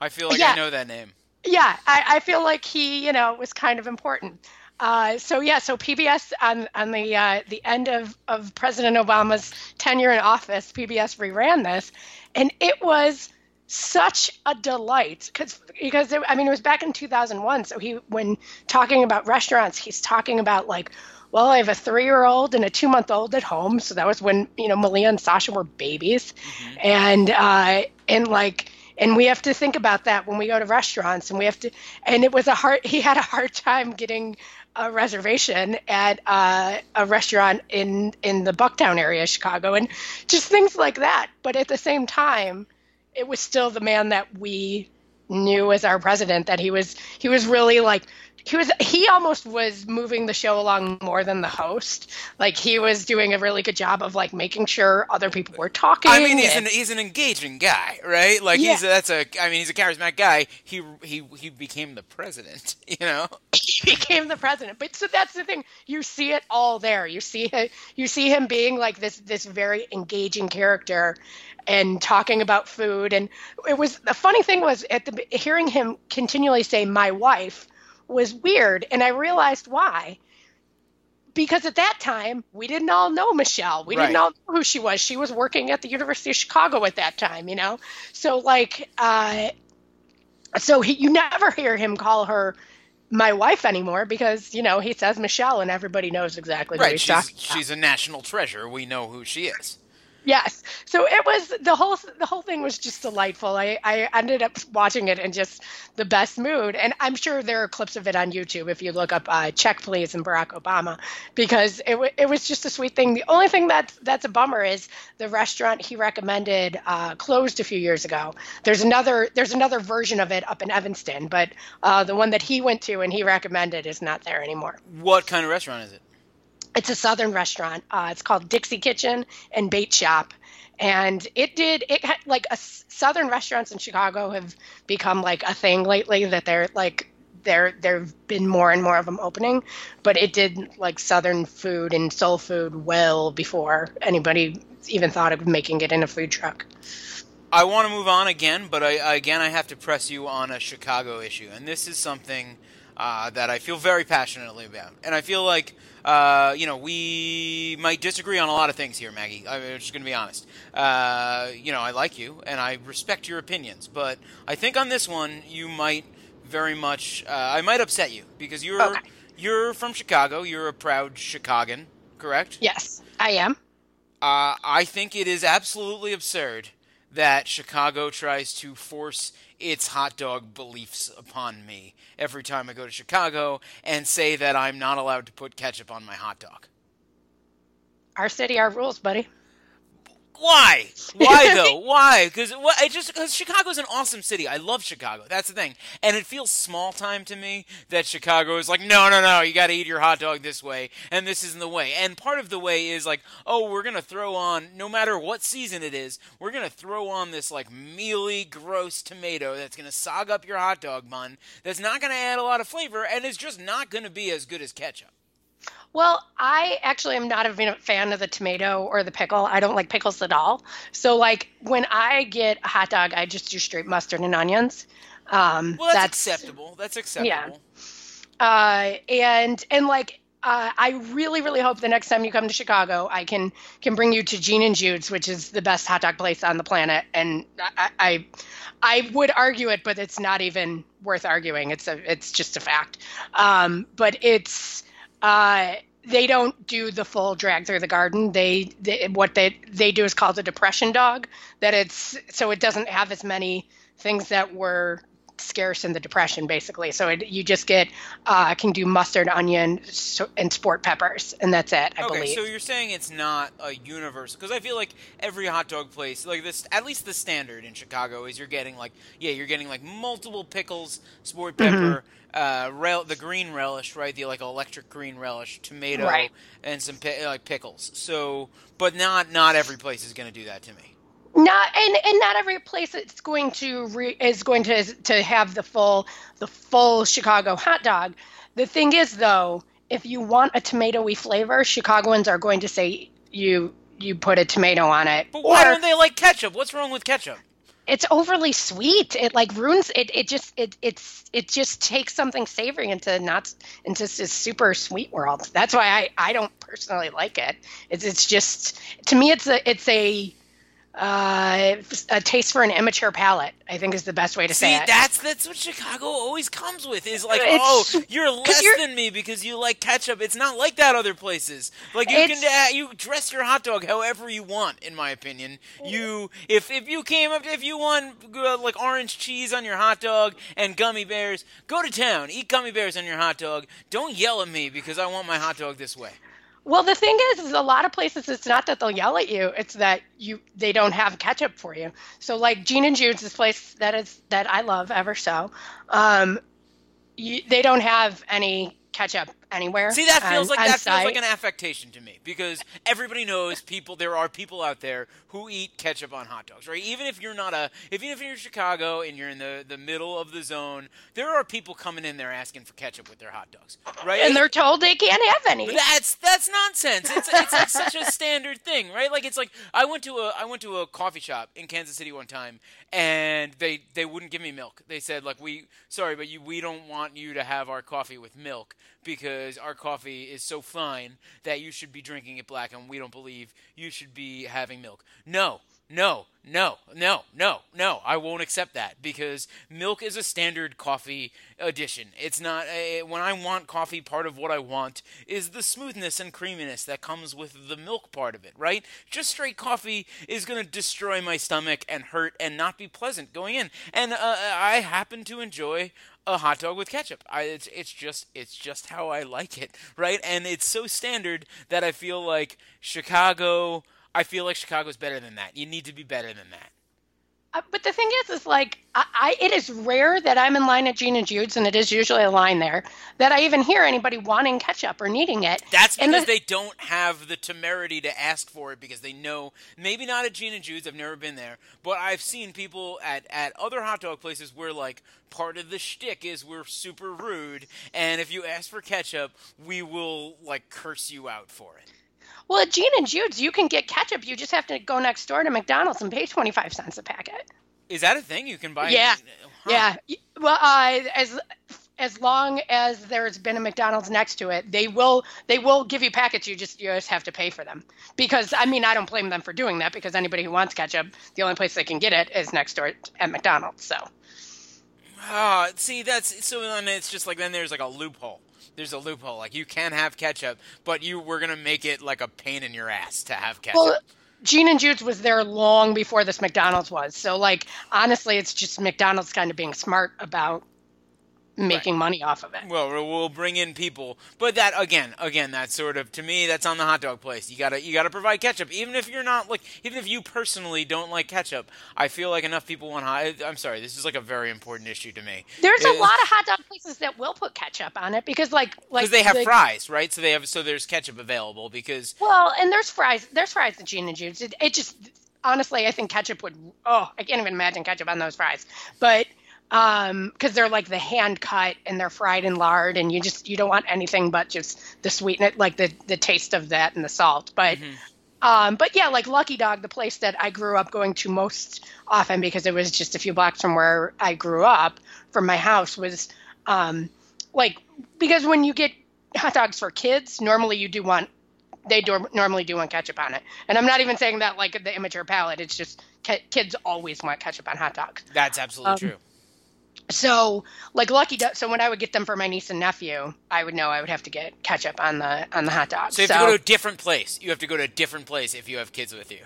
I feel like yeah, I know that name. Yeah, I, I, feel like he, you know, was kind of important. Uh, so yeah, so PBS on on the uh, the end of of President Obama's tenure in office, PBS reran this, and it was such a delight because because it, I mean it was back in 2001 so he when talking about restaurants he's talking about like well I have a 3-year-old and a 2-month-old at home so that was when you know Malia and Sasha were babies mm-hmm. and uh and like and we have to think about that when we go to restaurants and we have to and it was a hard he had a hard time getting a reservation at uh, a restaurant in in the Bucktown area of Chicago and just things like that but at the same time it was still the man that we knew as our president that he was he was really like he was he almost was moving the show along more than the host. Like he was doing a really good job of like making sure other people were talking. I mean, he's and- an he's an engaging guy, right? Like Yeah. he's a, that's a I mean, he's a charismatic guy. He he he became the president, you know. he became the president. But so that's the thing. You see it all there. You see it. You see him being like this this very engaging character, and talking about food. And it was the funny thing was at the hearing him continually say "my wife" was weird, and I realized why. Because at that time we didn't all know Michelle. We didn't all know who she was. She was working at the University of Chicago at that time, you know. So like, uh, so he, you never hear him call her my wife anymore because you know he says Michelle and everybody knows exactly who Right? he's She's talking about. she's a national treasure. We know who she is. Yes. So it was the whole the whole thing was just delightful. I I ended up watching it in just the best mood, and I'm sure there are clips of it on YouTube if you look up uh, "Check Please" and Barack Obama, because it wa it was just a sweet thing. The only thing that's that's a bummer is the restaurant he recommended uh, closed a few years ago. There's another there's another version of it up in Evanston, but uh, the one that he went to and he recommended is not there anymore. What kind of restaurant is it? It's a southern restaurant. Uh, it's called Dixie Kitchen and Bait Shop. And it did it had like a southern restaurants in Chicago have become like a thing lately that they're like there there've been more and more of them opening, but it did like southern food and soul food well before anybody even thought of making it in a food truck. I want to move on again, but I again I have to press you on a Chicago issue, and this is something uh, that I feel very passionately about, and I feel like uh, you know we might disagree on a lot of things here, Maggie. I'm just going to be honest. Uh, you know, I like you and I respect your opinions, but I think on this one you might very much uh, I might upset you because you're Okay. you're from Chicago. You're a proud Chicagan, correct? Yes, I am. Uh, I think it is absolutely absurd that Chicago tries to force its hot dog beliefs upon me every time I go to Chicago and say that I'm not allowed to put ketchup on my hot dog. Our city, our rules, buddy. Why? Why though? Why? Because what? I just because Chicago's an awesome city. I love Chicago. That's the thing, and it feels small time to me that Chicago is like, no, no, no. You got to eat your hot dog this way, and this isn't the way. And part of the way is like, oh, we're gonna throw on, no matter what season it is, we're gonna throw on this like mealy, gross tomato that's gonna sog up your hot dog bun. That's not gonna add a lot of flavor, and it's just not gonna be as good as ketchup. Well, I actually am not a fan- of the tomato or the pickle. I don't like pickles at all. So, like, when I get a hot dog, I just do straight mustard and onions. Um, Well, that's, acceptable. That's acceptable. Uh, and and like, uh, I really, really hope the next time you come to Chicago, I can can bring you to Gene and Jude's, which is the best hot dog place on the planet. And I, I, I would argue it, but it's not even worth arguing. It's a, it's just a fact. Um, but it's, uh, they don't do the full drag through the garden. They, they what they they do is called a depression dog. That it's so it doesn't have as many things that were scarce in the depression basically so it, you just get uh can do mustard onion so, and sport peppers and that's it i okay, believe so you're saying it's not a universal because I feel like every hot dog place, like this, at least the standard in Chicago is you're getting like, yeah, you're getting like multiple pickles, sport Mm-hmm. pepper, uh, rel- the green relish, right? The like electric green relish, tomato, Right. and some pi- like pickles. So, but not not every place is going to do that to me. Not and and not every place it's going to re, is going to to have the full the full chicago hot dog the thing is though if you want a tomatoey flavor chicagoans are going to say you you put a tomato on it But why Or- don't they like ketchup? What's wrong with ketchup? it's overly sweet. It like ruins it. It just it it's it just takes something savory into not into this super sweet world. That's why I I don't personally like it. It's it's just to me it's a it's a uh, a taste for an immature palate. I think is the best way to See, say it. See, that's that's what Chicago always comes with. Is like, It's- oh, you're less you're- than me because you like ketchup. It's not like that other places. Like you can uh, you dress your hot dog however you want. In my opinion, you if if you came up if you want uh, like orange cheese on your hot dog and gummy bears, go to town, eat gummy bears on your hot dog. Don't yell at me because I want my hot dog this way. Well, the thing is, is a lot of places it's not that they'll yell at you; it's that you they don't have ketchup for you. So, like Gene and Jude's, this place that is that I love ever so. Um, you, they don't have any ketchup anywhere. See, that feels like that feels like an affectation to me because everybody knows people. There are people out there who eat ketchup on hot dogs, right? Even if you're not a, even if you're in Chicago and you're in the the middle of the zone, there are people coming in there asking for ketchup with their hot dogs, right? and they're told they can't have any. That's that's nonsense. It's it's like such a standard thing, right? Like it's like I went to a I went to a coffee shop in Kansas City one time, and they they wouldn't give me milk. They said like we sorry, but you we don't want you to have our coffee with milk because our coffee is so fine that you should be drinking it black, and we don't believe you should be having milk. No, no, no, no, no, no. I won't accept that because milk is a standard coffee addition. It's not uh, when I want coffee. Part of what I want is the smoothness and creaminess that comes with the milk part of it. Right? Just straight coffee is going to destroy my stomach and hurt and not be pleasant going in. And uh, I happen to enjoy a hot dog with ketchup. I, it's it's just it's just how I like it, right? And it's so standard that I feel like Chicago. I feel like Chicago's better than that. You need to be better than that. Uh, but the thing is, is like I, I, it is rare that I'm in line at Gene and Jude's, and it is usually a line there that I even hear anybody wanting ketchup or needing it. That's And because the- they don't have the temerity to ask for it because they know maybe not at Gene and Jude's. I've never been there, but I've seen people at at other hot dog places where like part of the shtick is we're super rude, and if you ask for ketchup, we will like curse you out for it. Well, at Gene and Jude's, you can get ketchup. You just have to go next door to McDonald's and pay 25 cents a packet. Is that a thing you can buy? Yeah. Huh. Yeah. Well, uh, as as long as there's been a McDonald's next to it, they will they will give you packets. You just you just have to pay for them. Because I mean, I don't blame them for doing that. Because anybody who wants ketchup, the only place they can get it is next door at McDonald's. So Ah, see, that's so. Then it's just like then there's like a loophole. There's a loophole. Like you can have ketchup, but you we're gonna make it like a pain in your ass to have ketchup. well. Gene and Jude's was there long before this McDonald's was. So, like, honestly, it's just McDonald's kind of being smart about making money off of it. Well, we'll- bring in people, but that again, again, that's sort of to me, that's on the hot dog place. You gotta, you gotta provide ketchup, even if you're not like, even if you personally don't like ketchup. I feel like enough people want hot. Uh, I'm sorry, this is like a very important issue to me. There's a lot of hot dog places that will put ketchup on it because, like, like because they have the- fries, right? So they have, so there's ketchup available because Well, and there's fries. There's fries at Gene and Jude's. It, it just honestly, I think ketchup would. Oh, I can't even imagine ketchup on those fries. But um, because they're like the hand cut and they're fried in lard, and you just you don't want anything but just the sweetness, like the the taste of that and the salt. But um, but yeah, like Lucky Dog, the place that I grew up going to most often because it was just a few blocks from where I grew up from my house was um, like because when you get hot dogs for kids, normally you do want they do, normally do want ketchup on it. And I'm not even saying that like the immature palate. It's just ki- kids always want ketchup on hot dogs. that's absolutely Um, true. So like Lucky. So when I would get them for my niece and nephew, I would know I would have to get ketchup on the on the hot dog. So you have to go to a different place. You have to go to a different place if you have kids with you.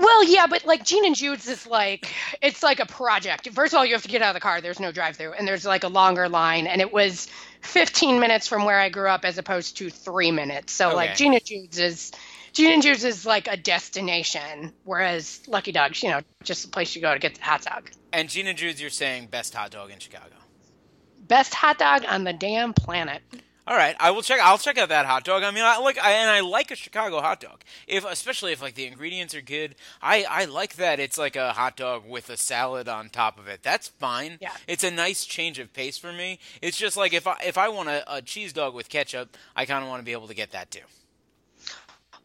Well, yeah, but like Gene and Jude's is like it's like a project. First of all, you have to get out of the car. There's no drive-through, and there's like a longer line, and it was 15 minutes from where I grew up as opposed to three minutes. So Okay. like Gene and Jude's is Gene and Jude's is like a destination, whereas Lucky Dog's, you know, just a place you go to get the hot dog. And Gene and Jude's, you're saying best hot dog in Chicago. Best hot dog on the damn planet. All right, I will check. I'll check out that hot dog. I mean, I like, I, and I like a Chicago hot dog. If, especially if like the ingredients are good, I, I like that. It's like a hot dog with a salad on top of it. That's fine. Yeah. it's a nice change of pace for me. It's just like if I, if I want a, a cheese dog with ketchup, I kind of want to be able to get that too.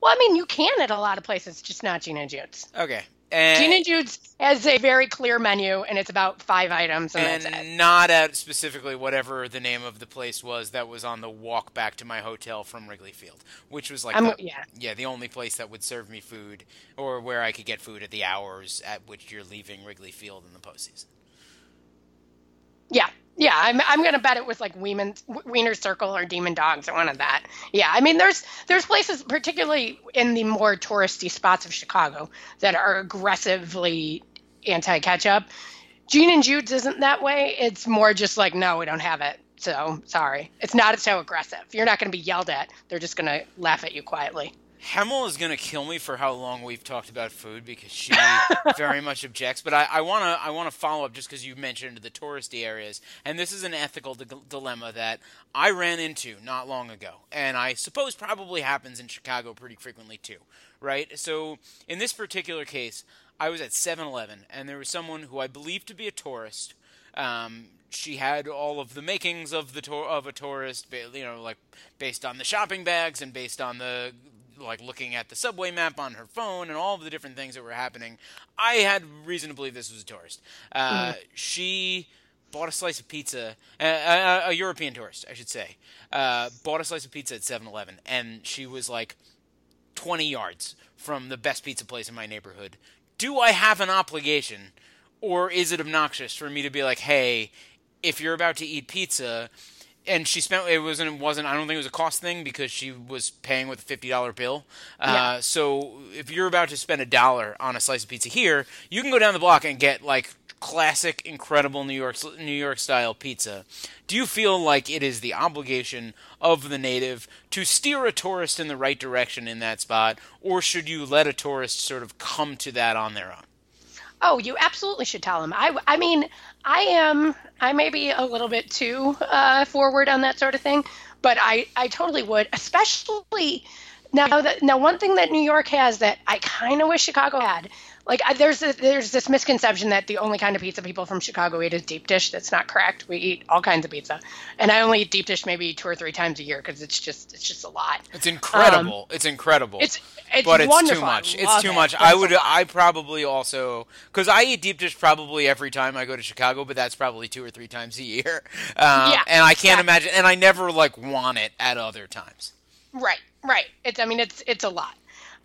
Well, I mean, you can at a lot of places, just not Gene and Jude's. Okay, and Gene and Jude's has a very clear menu, and it's about five items, and, that's it. and not at specifically whatever the name of the place was that was on the walk back to my hotel from Wrigley Field, which was like the, yeah. yeah the only place that would serve me food or where I could get food at the hours at which you're leaving Wrigley Field in the postseason. Yeah, yeah. I'm I'm gonna bet it was like Wieman, Wiener Circle or Demon Dogs or one of that. Yeah, I mean, there's there's places, particularly in the more touristy spots of Chicago, that are aggressively anti-ketchup. Gene and Jude's isn't that way. It's more just like, no, we don't have it. So sorry, it's not so aggressive. You're not going to be yelled at. They're just going to laugh at you quietly. Hemal is gonna kill me for how long we've talked about food because she very much objects. But I, I wanna I wanna follow up just because you mentioned the touristy areas, and this is an ethical di- dilemma that I ran into not long ago, and I suppose probably happens in Chicago pretty frequently too, right? So in this particular case, I was at 7-Eleven, and there was someone who I believed to be a tourist. Um, she had all of the makings of the tour of a tourist, you know, like based on the shopping bags and based on the like looking at the subway map on her phone and all of the different things that were happening. I had reason to believe this was a tourist. Uh, mm. She bought a slice of pizza, uh, a, a, European tourist, I should say, uh, bought a slice of pizza at 7-Eleven, and she was like 20 yards from the best pizza place in my neighborhood. Do I have an obligation, or is it obnoxious for me to be like, hey, if you're about to eat pizza, and she spent it wasn't it wasn't I don't think it was a cost thing because she was paying with a fifty dollar bill. Uh, yeah. So if you're about to spend a dollar on a slice of pizza here, you can go down the block and get like classic, incredible New York New York style pizza. Do you feel like it is the obligation of the native to steer a tourist in the right direction in that spot, or should you let a tourist sort of come to that on their own? Oh, you absolutely should tell them. I, I mean, I am I may be a little bit too uh, forward on that sort of thing, but I I totally would, especially now that now one thing that New York has that I kind of wish Chicago had like I, there's a, there's this misconception that the only kind of pizza people from Chicago eat is deep dish. That's not correct. We eat all kinds of pizza, and I only eat deep dish maybe two or three times a year because it's just it's just a lot. It's incredible. Um, it's incredible. It's it's but it's too much. It's too it. much. I would I probably also because I eat deep dish probably every time I go to Chicago, but that's probably two or three times a year. Um, yeah, and I can't imagine, and I never like want it at other times. Right, right. It's I mean it's it's a lot.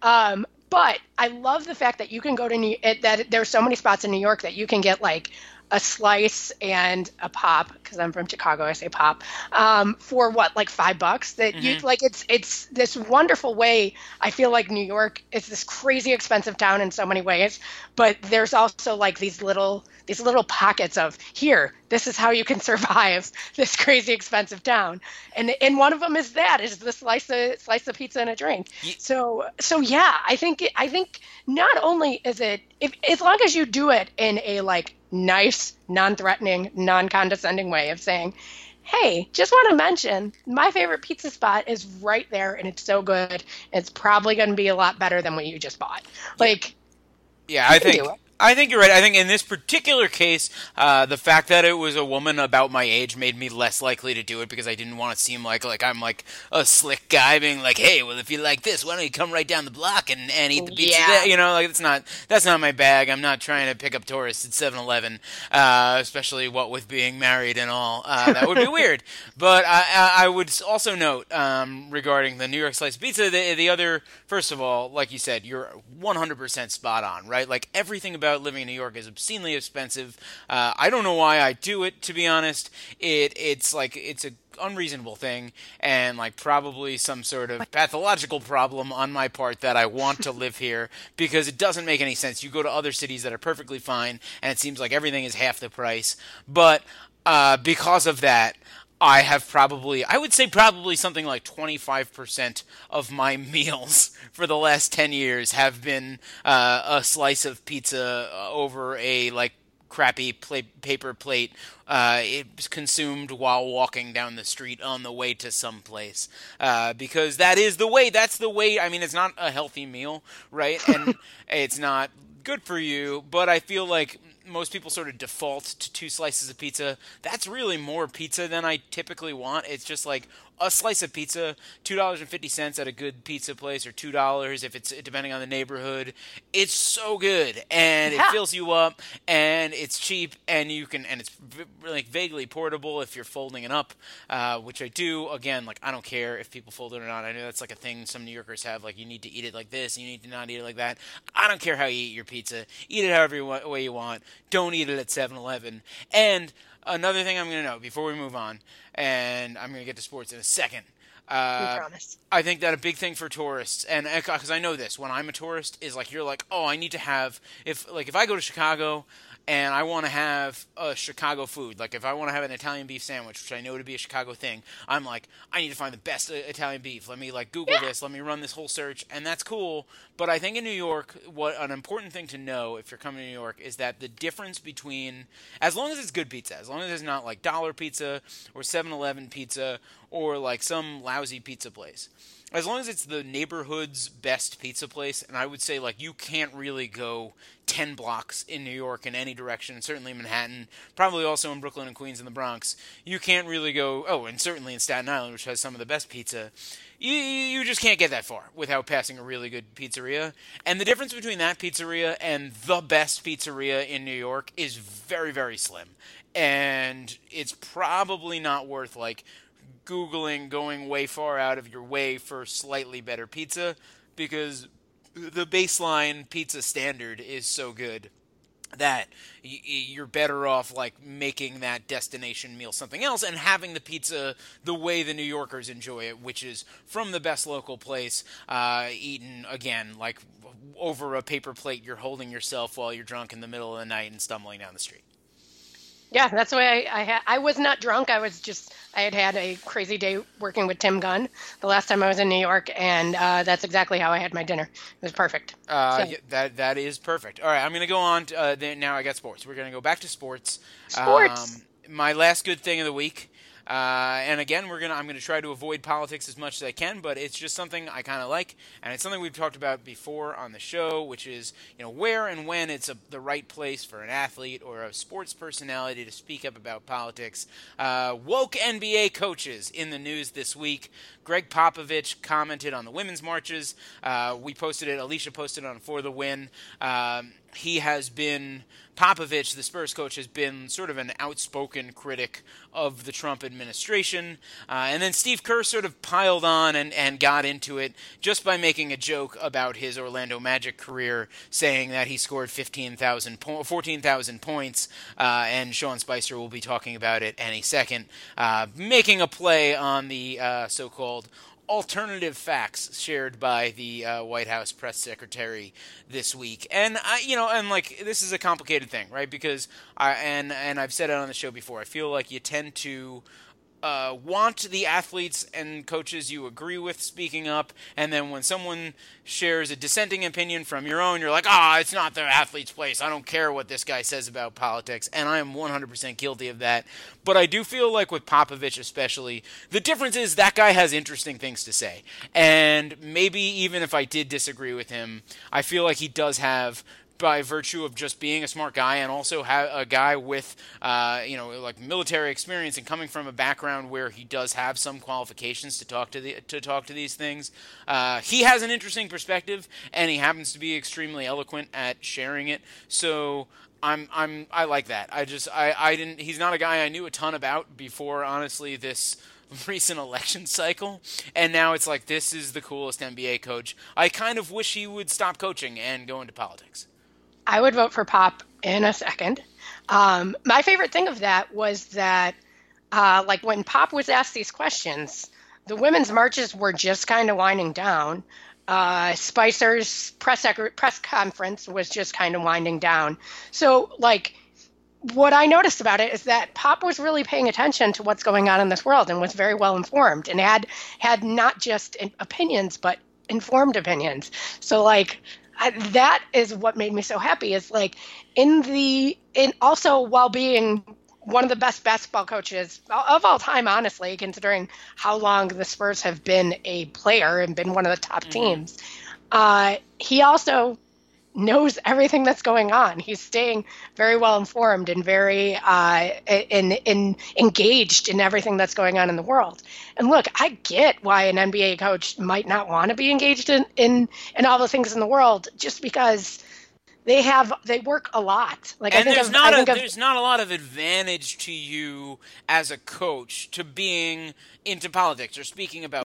Um, but I love the fact that you can go to New that there's so many spots in New York that you can get like a slice and a pop because I'm from Chicago. I say pop um, for what like five bucks. That mm-hmm. you like it's it's this wonderful way. I feel like New York is this crazy expensive town in so many ways, but there's also like these little these little pockets of here. This is how you can survive this crazy expensive town, and and one of them is that is the slice of slice of pizza and a drink. So so yeah, I think I think not only is it if as long as you do it in a like nice, non threatening, non condescending way of saying, hey, just want to mention my favorite pizza spot is right there and it's so good. It's probably going to be a lot better than what you just bought. Like, yeah, I think I think you're right. I think in this particular case, uh, the fact that it was a woman about my age made me less likely to do it because I didn't want to seem like like I'm like a slick guy being like, hey, well, if you like this, why don't you come right down the block and, and eat the pizza? Yeah. You know, like it's not that's not my bag. I'm not trying to pick up tourists at 7-Eleven, uh, especially what with being married and all. Uh, that would be weird. But I, I would also note um, regarding the New York slice pizza, the, the other first of all, like you said, you're 100% spot on, right? Like everything about about living in New York is obscenely expensive. Uh, I don't know why I do it, to be honest. It it's like it's a unreasonable thing and like probably some sort of pathological problem on my part that I want to live here because it doesn't make any sense. You go to other cities that are perfectly fine and it seems like everything is half the price. But uh, because of that, I have probably, I would say probably something like 25% of my meals for the last 10 years have been uh, a slice of pizza over a like crappy paper plate. Uh, it's consumed while walking down the street on the way to some place. Uh, because that is the way, that's the way, I mean, it's not a healthy meal, right? And it's not good for you, but I feel like most people sort of default to two slices of pizza. That's really more pizza than I typically want. It's just like a slice of pizza, two dollars and fifty cents at a good pizza place, or two dollars if it's depending on the neighborhood. It's so good, and yeah. it fills you up, and it's cheap, and you can, and it's v- like vaguely portable if you're folding it up, uh, which I do. Again, like I don't care if people fold it or not. I know that's like a thing some New Yorkers have. Like you need to eat it like this, you need to not eat it like that. I don't care how you eat your pizza. Eat it however you want, way you want. Don't eat it at 7-Eleven. And another thing I'm going to note before we move on, and I'm going to get to sports in a second. Uh, promise. I think that a big thing for tourists, and because I know this, when I'm a tourist, is like you're like, oh, I need to have if like if I go to Chicago, and I want to have a Chicago food. Like if I want to have an Italian beef sandwich, which I know to be a Chicago thing, I'm like, I need to find the best Italian beef. Let me like Google yeah. this. Let me run this whole search, and that's cool. But I think in New York, what an important thing to know if you're coming to New York is that the difference between, as long as it's good pizza, as long as it's not like dollar pizza or 7-Eleven pizza or like some lousy pizza place as long as it's the neighborhood's best pizza place, and I would say like you can't really go ten blocks in New York in any direction, certainly Manhattan, probably also in Brooklyn and Queens and the Bronx. You can't really go oh, and certainly in Staten Island, which has some of the best pizza. You you just can't get that far without passing a really good pizzeria. And the difference between that pizzeria and the best pizzeria in New York is very very slim. And it's probably not worth like Googling going way far out of your way for slightly better pizza because the baseline pizza standard is so good that you're better off like making that destination meal something else and having the pizza the way the New Yorkers enjoy it, which is from the best local place, uh, eaten again like over a paper plate you're holding yourself while you're drunk in the middle of the night and stumbling down the street. Yeah, that's the way I I, had, I was not drunk. I was just I had had a crazy day working with Tim Gunn the last time I was in New York, and uh, that's exactly how I had my dinner. It was perfect. Uh, so. that that is perfect. All right, I'm going to go on. To, uh, now I got sports. We're going to go back to sports. Sports. Um, my last good thing of the week uh, and again, we're gonna I'm gonna try to avoid politics as much as I can, but it's just something I kind of like, and it's something we've talked about before on the show, which is you know where and when it's a, the right place for an athlete or a sports personality to speak up about politics. Uh, woke NBA coaches in the news this week. Gregg Popovich commented on the women's marches. Uh, we posted it. Alicia posted it on for the win. Um, he has been Popovich, the Spurs coach, has been sort of an outspoken critic of the Trump administration. Uh, and then Steve Kerr sort of piled on and, and got into it just by making a joke about his Orlando Magic career, saying that he scored 15,000 po- 14,000 points. Uh, and Sean Spicer will be talking about it any second, uh, making a play on the uh, so called alternative facts shared by the uh, White House press secretary this week. And I, you know, and like this is a complicated thing, right? Because I and and I've said it on the show before. I feel like you tend to uh, want the athletes and coaches you agree with speaking up, and then when someone shares a dissenting opinion from your own, you're like, ah, oh, it's not the athlete's place. I don't care what this guy says about politics, and I am 100% guilty of that. But I do feel like with Popovich, especially, the difference is that guy has interesting things to say, and maybe even if I did disagree with him, I feel like he does have by virtue of just being a smart guy and also have a guy with uh, you know like military experience and coming from a background where he does have some qualifications to talk to the to talk to these things. Uh, he has an interesting perspective and he happens to be extremely eloquent at sharing it. So I'm I'm I like that. I just I I didn't. He's not a guy I knew a ton about before. Honestly, this recent election cycle, and now it's like this is the coolest NBA coach. I kind of wish he would stop coaching and go into politics. I would vote for Pop in a second. Um, my favorite thing of that was that, uh, like when Pop was asked these questions, the women's marches were just kind of winding down. Uh, Spicer's press press conference was just kind of winding down. So, like, what I noticed about it is that Pop was really paying attention to what's going on in this world and was very well informed and had had not just opinions but informed opinions. So, like, I, that is what made me so happy is like in the in also while being one of the best basketball coaches of all time honestly considering how long the spurs have been a player and been one of the top mm-hmm. teams uh, he also knows everything that's going on. He's staying very well informed and very uh, in, in engaged in everything that's going on in the world. And look, I get why an NBA coach might not want to be engaged in, in in all the things in the world, just because they have they work a lot. Like and I think there's of, not I a, there's not a lot of advantage to you as a coach to being into politics or speaking about